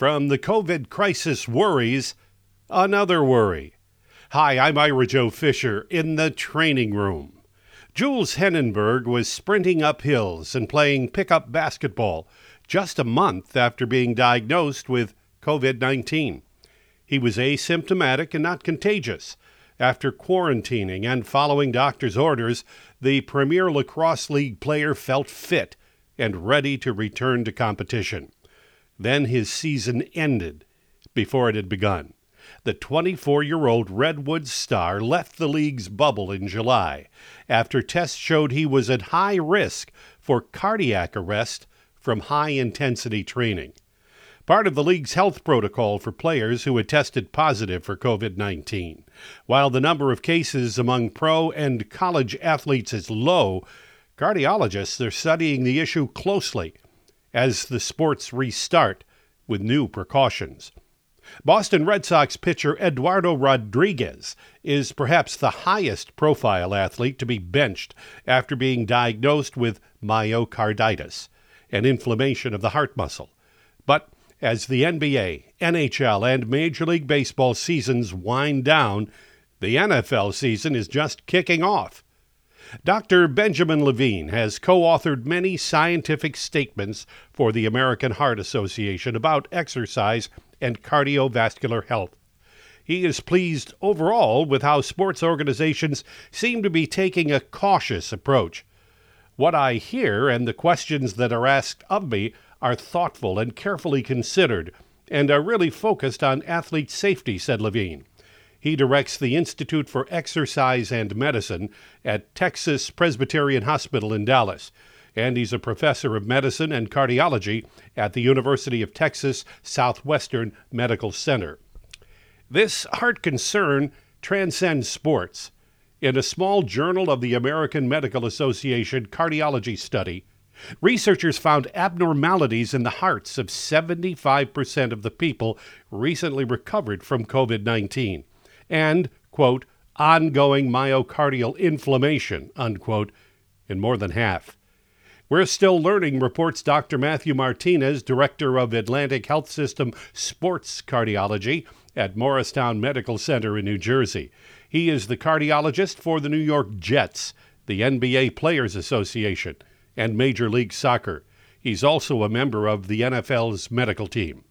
From the COVID crisis worries, another worry. Hi, I'm Ira Joe Fisher in the training room. Jules Heningburg was sprinting up hills and playing pickup basketball just a month after being diagnosed with COVID 19. He was asymptomatic and not contagious. After quarantining and following doctor's orders, the Premier Lacrosse League player felt fit and ready to return to competition. Then his season ended before it had begun. The 24 year old Redwood star left the league's bubble in July after tests showed he was at high risk for cardiac arrest from high intensity training. Part of the league's health protocol for players who had tested positive for COVID 19. While the number of cases among pro and college athletes is low, cardiologists are studying the issue closely as the sports restart with new precautions. Boston Red Sox pitcher Eduardo Rodriguez is perhaps the highest profile athlete to be benched after being diagnosed with myocarditis, an inflammation of the heart muscle. But as the NBA, NHL, and Major League Baseball seasons wind down, the NFL season is just kicking off. Dr. Benjamin Levine has co authored many scientific statements for the American Heart Association about exercise and cardiovascular health. He is pleased overall with how sports organizations seem to be taking a cautious approach. What I hear and the questions that are asked of me are thoughtful and carefully considered and are really focused on athlete safety, said Levine. He directs the Institute for Exercise and Medicine at Texas Presbyterian Hospital in Dallas, and he's a professor of medicine and cardiology at the University of Texas Southwestern Medical Center. This heart concern transcends sports. In a small journal of the American Medical Association cardiology study, researchers found abnormalities in the hearts of 75% of the people recently recovered from COVID 19 and, quote, ongoing myocardial inflammation, unquote, in more than half. We're still learning, reports Dr. Matthew Martinez, director of Atlantic Health System Sports Cardiology at Morristown Medical Center in New Jersey. He is the cardiologist for the New York Jets, the NBA Players Association, and Major League Soccer. He's also a member of the NFL's medical team.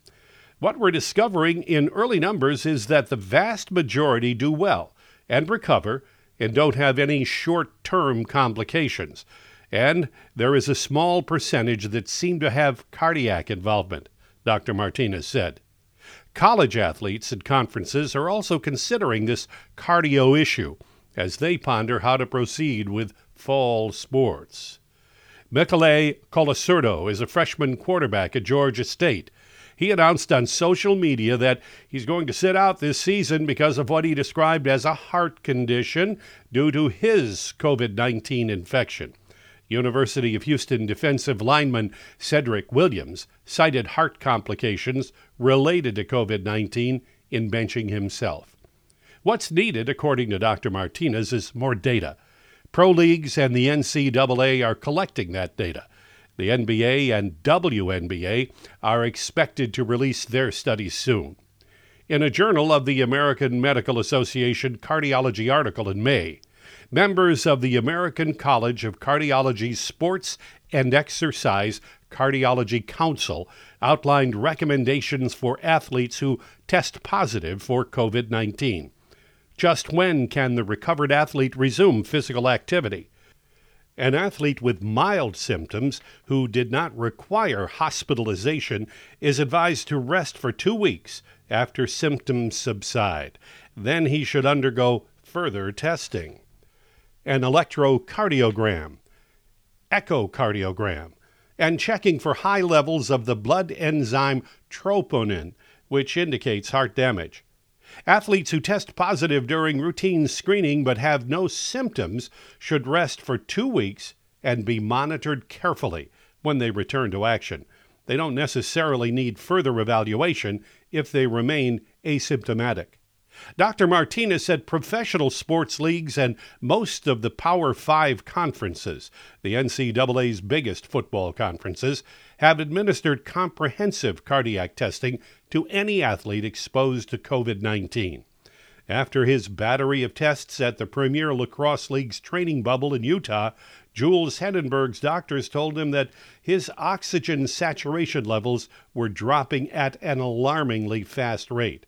What we're discovering in early numbers is that the vast majority do well and recover and don't have any short term complications. And there is a small percentage that seem to have cardiac involvement, Dr. Martinez said. College athletes at conferences are also considering this cardio issue as they ponder how to proceed with fall sports. Michele Colasurdo is a freshman quarterback at Georgia State he announced on social media that he's going to sit out this season because of what he described as a heart condition due to his COVID 19 infection. University of Houston defensive lineman Cedric Williams cited heart complications related to COVID 19 in benching himself. What's needed, according to Dr. Martinez, is more data. Pro leagues and the NCAA are collecting that data. The NBA and WNBA are expected to release their studies soon. In a journal of the American Medical Association cardiology article in May, members of the American College of Cardiology Sports and Exercise Cardiology Council outlined recommendations for athletes who test positive for COVID 19. Just when can the recovered athlete resume physical activity? An athlete with mild symptoms who did not require hospitalization is advised to rest for two weeks after symptoms subside. Then he should undergo further testing. An electrocardiogram, echocardiogram, and checking for high levels of the blood enzyme troponin, which indicates heart damage. Athletes who test positive during routine screening but have no symptoms should rest for two weeks and be monitored carefully when they return to action. They don't necessarily need further evaluation if they remain asymptomatic. Dr. Martinez said professional sports leagues and most of the Power Five conferences, the NCAA's biggest football conferences, have administered comprehensive cardiac testing to any athlete exposed to COVID 19. After his battery of tests at the Premier Lacrosse League's training bubble in Utah, Jules Heningburg's doctors told him that his oxygen saturation levels were dropping at an alarmingly fast rate.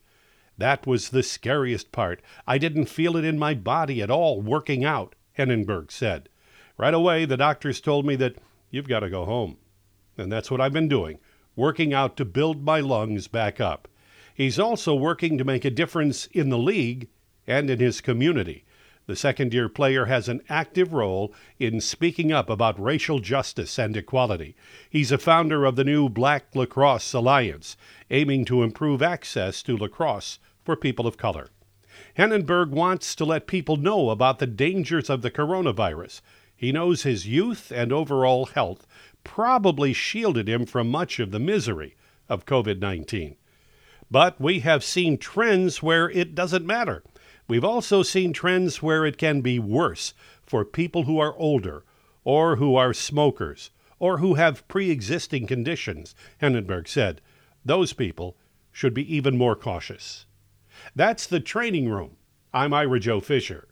That was the scariest part. I didn't feel it in my body at all working out, Heningburg said. Right away, the doctors told me that you've got to go home. And that's what I've been doing, working out to build my lungs back up. He's also working to make a difference in the league and in his community. The second year player has an active role in speaking up about racial justice and equality. He's a founder of the new Black Lacrosse Alliance, aiming to improve access to lacrosse for people of color. Heningburg wants to let people know about the dangers of the coronavirus. He knows his youth and overall health probably shielded him from much of the misery of COVID 19. But we have seen trends where it doesn't matter. We've also seen trends where it can be worse for people who are older, or who are smokers, or who have pre existing conditions, Heningburg said. Those people should be even more cautious. That's the training room. I'm Ira Joe Fisher.